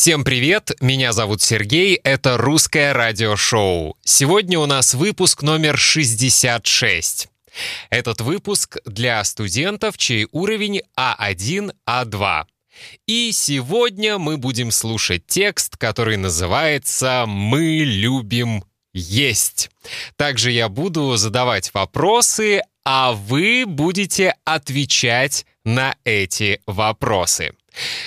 Всем привет, меня зовут Сергей, это русское радиошоу. Сегодня у нас выпуск номер 66. Этот выпуск для студентов, чей уровень А1, А2. И сегодня мы будем слушать текст, который называется «Мы любим есть». Также я буду задавать вопросы, а вы будете отвечать на эти вопросы.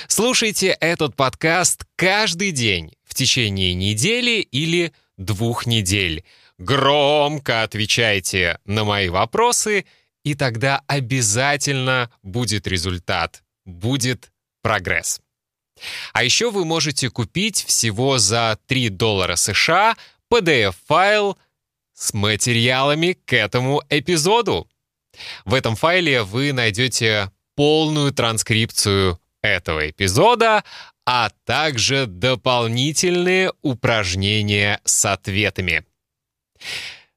Слушайте этот подкаст каждый день в течение недели или двух недель. Громко отвечайте на мои вопросы, и тогда обязательно будет результат, будет прогресс. А еще вы можете купить всего за 3 доллара США PDF-файл с материалами к этому эпизоду. В этом файле вы найдете полную транскрипцию этого эпизода, а также дополнительные упражнения с ответами.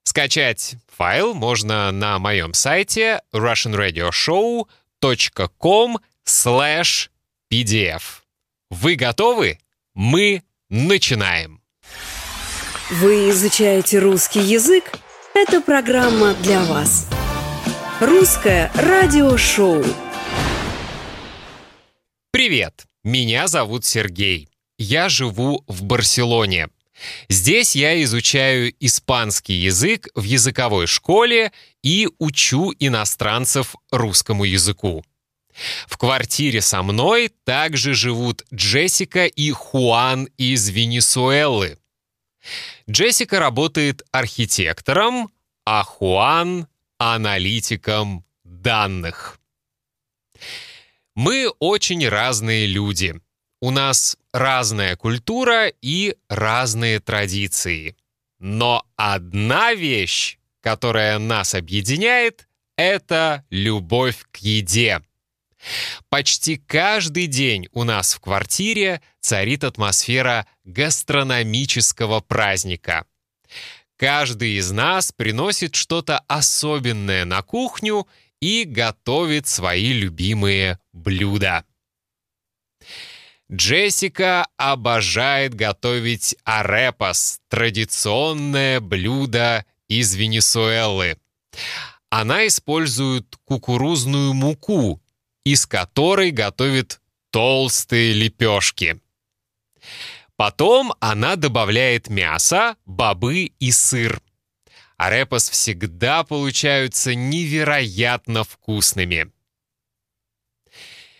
Скачать файл можно на моем сайте russianradioshow.com pdf. Вы готовы? Мы начинаем! Вы изучаете русский язык? Это программа для вас. Русское радиошоу. Привет! Меня зовут Сергей. Я живу в Барселоне. Здесь я изучаю испанский язык в языковой школе и учу иностранцев русскому языку. В квартире со мной также живут Джессика и Хуан из Венесуэлы. Джессика работает архитектором, а Хуан — аналитиком данных. Мы очень разные люди. У нас разная культура и разные традиции. Но одна вещь, которая нас объединяет, это любовь к еде. Почти каждый день у нас в квартире царит атмосфера гастрономического праздника. Каждый из нас приносит что-то особенное на кухню и готовит свои любимые блюда. Джессика обожает готовить арепас, традиционное блюдо из Венесуэлы. Она использует кукурузную муку, из которой готовит толстые лепешки. Потом она добавляет мясо, бобы и сыр а репос всегда получаются невероятно вкусными.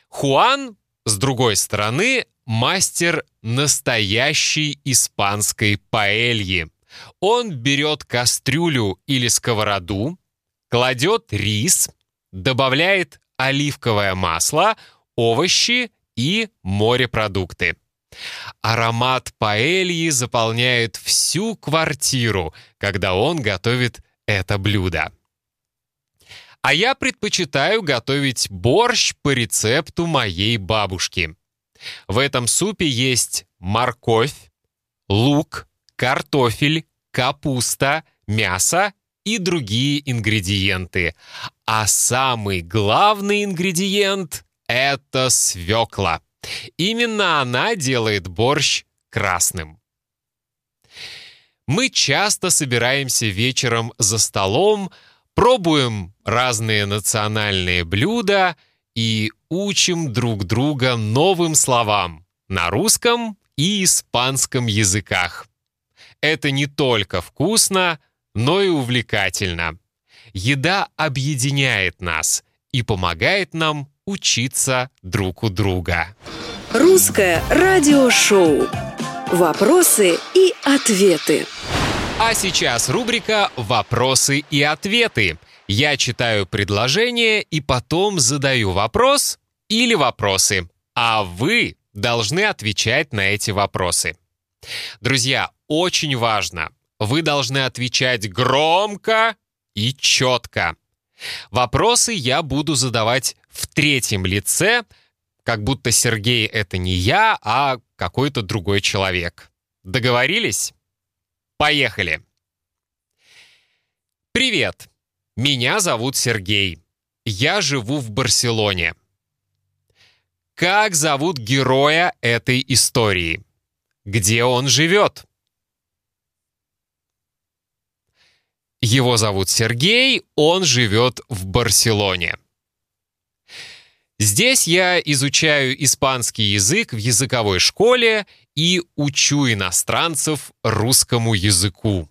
Хуан, с другой стороны, мастер настоящей испанской паэльи. Он берет кастрюлю или сковороду, кладет рис, добавляет оливковое масло, овощи и морепродукты. Аромат паэльи заполняет всю квартиру, когда он готовит это блюдо. А я предпочитаю готовить борщ по рецепту моей бабушки. В этом супе есть морковь, лук, картофель, капуста, мясо и другие ингредиенты. А самый главный ингредиент — это свекла. Именно она делает борщ красным. Мы часто собираемся вечером за столом, пробуем разные национальные блюда и учим друг друга новым словам на русском и испанском языках. Это не только вкусно, но и увлекательно. Еда объединяет нас и помогает нам учиться друг у друга. Русское радиошоу. Вопросы и ответы. А сейчас рубрика «Вопросы и ответы». Я читаю предложение и потом задаю вопрос или вопросы, а вы должны отвечать на эти вопросы. Друзья, очень важно, вы должны отвечать громко и четко. Вопросы я буду задавать в третьем лице, как будто Сергей — это не я, а какой-то другой человек. Договорились? Поехали! Привет! Меня зовут Сергей. Я живу в Барселоне. Как зовут героя этой истории? Где он живет? Его зовут Сергей, он живет в Барселоне. Здесь я изучаю испанский язык в языковой школе и учу иностранцев русскому языку.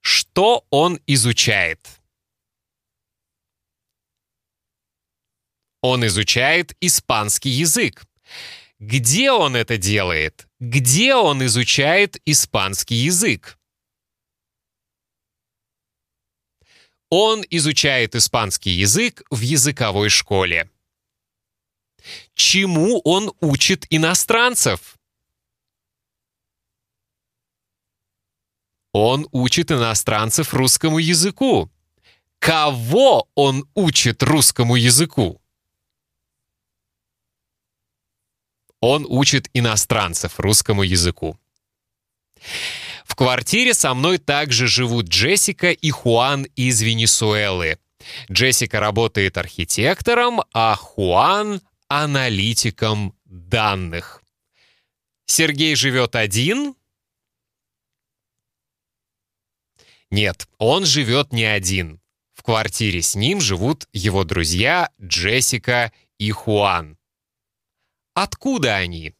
Что он изучает? Он изучает испанский язык. Где он это делает? Где он изучает испанский язык? Он изучает испанский язык в языковой школе. Чему он учит иностранцев? Он учит иностранцев русскому языку. Кого он учит русскому языку? Он учит иностранцев русскому языку. В квартире со мной также живут Джессика и Хуан из Венесуэлы. Джессика работает архитектором, а Хуан — аналитиком данных. Сергей живет один? Нет, он живет не один. В квартире с ним живут его друзья Джессика и Хуан. Откуда они?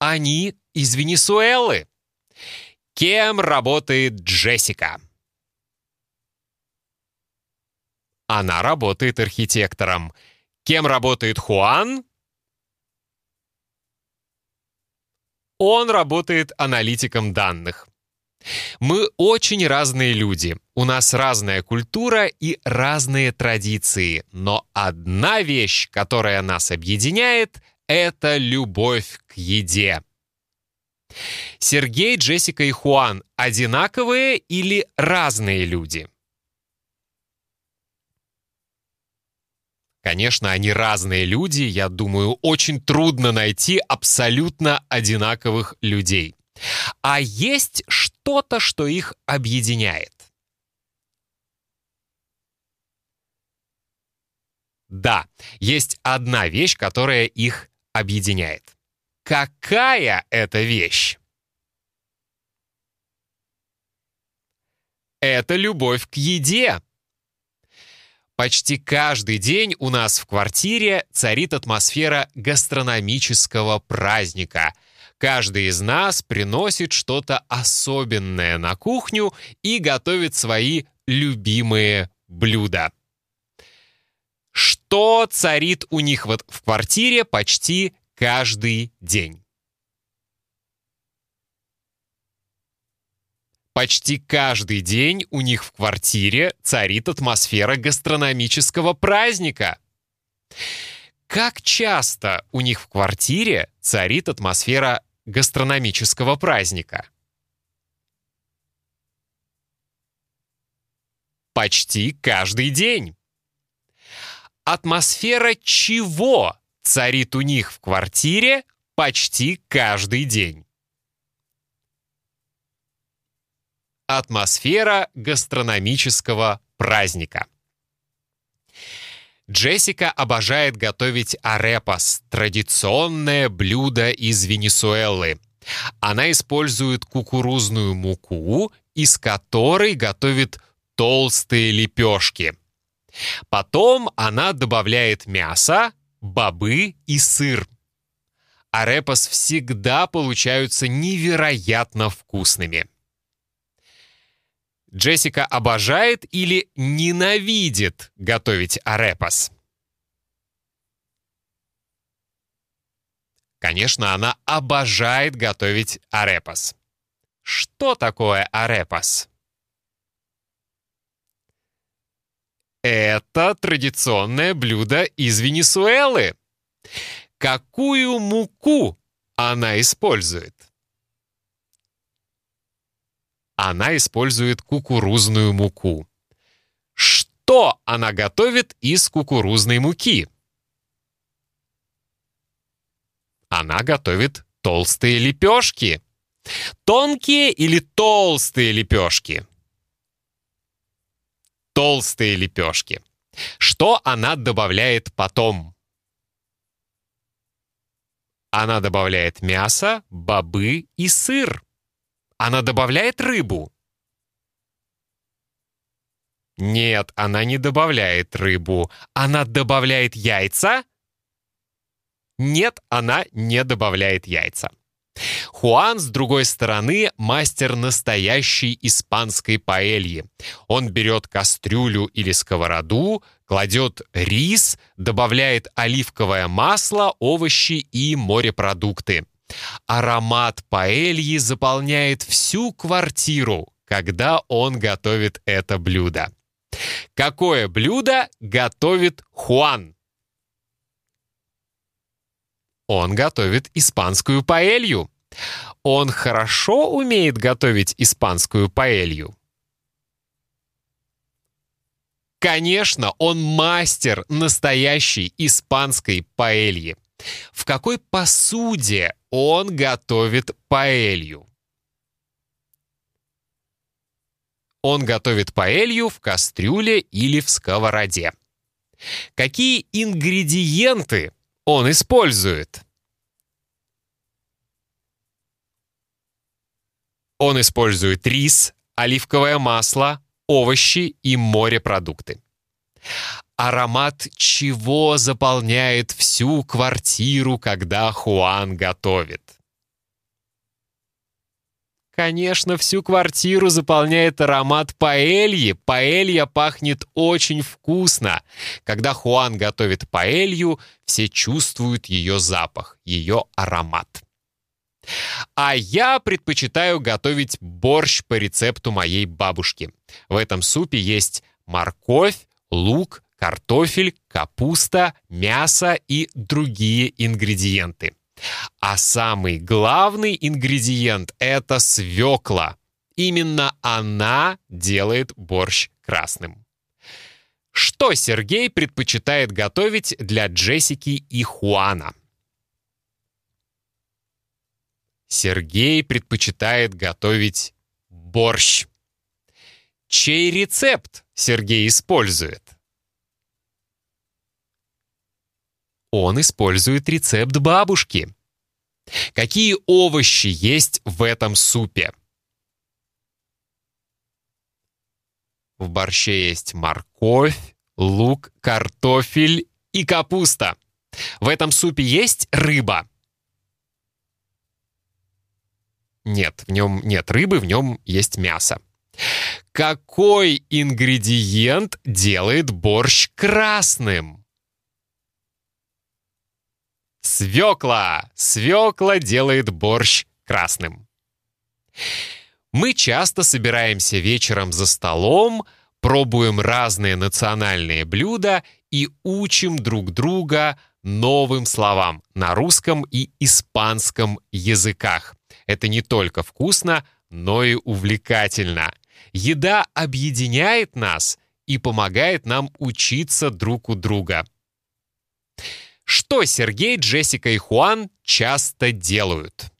Они из Венесуэлы. Кем работает Джессика? Она работает архитектором. Кем работает Хуан? Он работает аналитиком данных. Мы очень разные люди. У нас разная культура и разные традиции. Но одна вещь, которая нас объединяет, это любовь к еде. Сергей, Джессика и Хуан одинаковые или разные люди? Конечно, они разные люди. Я думаю, очень трудно найти абсолютно одинаковых людей. А есть что-то, что их объединяет. Да, есть одна вещь, которая их объединяет. Какая это вещь? Это любовь к еде. Почти каждый день у нас в квартире царит атмосфера гастрономического праздника — Каждый из нас приносит что-то особенное на кухню и готовит свои любимые блюда. Что царит у них вот в квартире почти каждый день? Почти каждый день у них в квартире царит атмосфера гастрономического праздника. Как часто у них в квартире царит атмосфера гастрономического праздника. Почти каждый день. Атмосфера чего царит у них в квартире почти каждый день? Атмосфера гастрономического праздника. Джессика обожает готовить арепас, традиционное блюдо из Венесуэлы. Она использует кукурузную муку, из которой готовит толстые лепешки. Потом она добавляет мясо, бобы и сыр. Арепас всегда получаются невероятно вкусными. Джессика обожает или ненавидит готовить арепас? Конечно, она обожает готовить арепас. Что такое арепас? Это традиционное блюдо из Венесуэлы. Какую муку она использует? она использует кукурузную муку. Что она готовит из кукурузной муки? Она готовит толстые лепешки. Тонкие или толстые лепешки? Толстые лепешки. Что она добавляет потом? Она добавляет мясо, бобы и сыр. Она добавляет рыбу. Нет, она не добавляет рыбу. Она добавляет яйца? Нет, она не добавляет яйца. Хуан, с другой стороны, мастер настоящей испанской паэльи. Он берет кастрюлю или сковороду, кладет рис, добавляет оливковое масло, овощи и морепродукты. Аромат паэльи заполняет всю квартиру, когда он готовит это блюдо. Какое блюдо готовит Хуан? Он готовит испанскую паэлью. Он хорошо умеет готовить испанскую паэлью. Конечно, он мастер настоящей испанской паэльи. В какой посуде он готовит паэлью? Он готовит паэлью в кастрюле или в сковороде. Какие ингредиенты он использует? Он использует рис, оливковое масло, овощи и морепродукты. Аромат чего заполняет всю квартиру, когда Хуан готовит? Конечно, всю квартиру заполняет аромат паэльи. Паэлья пахнет очень вкусно. Когда Хуан готовит паэлью, все чувствуют ее запах, ее аромат. А я предпочитаю готовить борщ по рецепту моей бабушки. В этом супе есть морковь, лук, картофель, капуста, мясо и другие ингредиенты. А самый главный ингредиент — это свекла. Именно она делает борщ красным. Что Сергей предпочитает готовить для Джессики и Хуана? Сергей предпочитает готовить борщ. Чей рецепт Сергей использует? Он использует рецепт бабушки. Какие овощи есть в этом супе? В борще есть морковь, лук, картофель и капуста. В этом супе есть рыба? Нет, в нем нет рыбы, в нем есть мясо. Какой ингредиент делает борщ красным? Свекла! Свекла делает борщ красным. Мы часто собираемся вечером за столом, пробуем разные национальные блюда и учим друг друга новым словам на русском и испанском языках. Это не только вкусно, но и увлекательно. Еда объединяет нас и помогает нам учиться друг у друга. Что Сергей, Джессика и Хуан часто делают?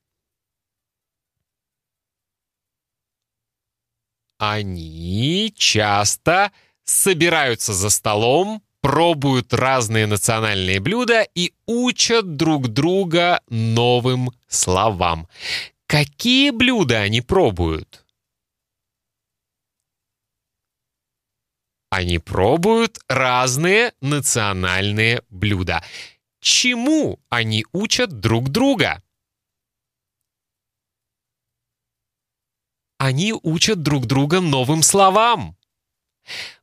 Они часто собираются за столом, пробуют разные национальные блюда и учат друг друга новым словам. Какие блюда они пробуют? Они пробуют разные национальные блюда. Чему они учат друг друга? Они учат друг друга новым словам.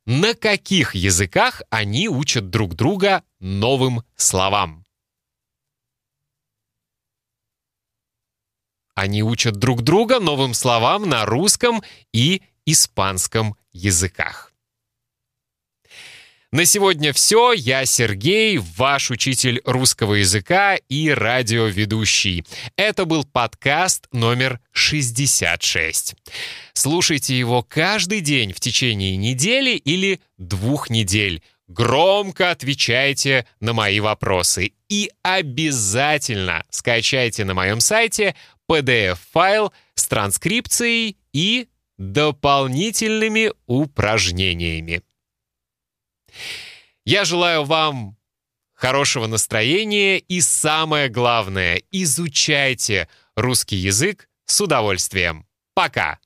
На каких языках они учат друг друга новым словам? Они учат друг друга новым словам на русском и испанском языках. На сегодня все. Я Сергей, ваш учитель русского языка и радиоведущий. Это был подкаст номер 66. Слушайте его каждый день в течение недели или двух недель. Громко отвечайте на мои вопросы. И обязательно скачайте на моем сайте PDF-файл с транскрипцией и дополнительными упражнениями. Я желаю вам хорошего настроения и самое главное, изучайте русский язык с удовольствием. Пока!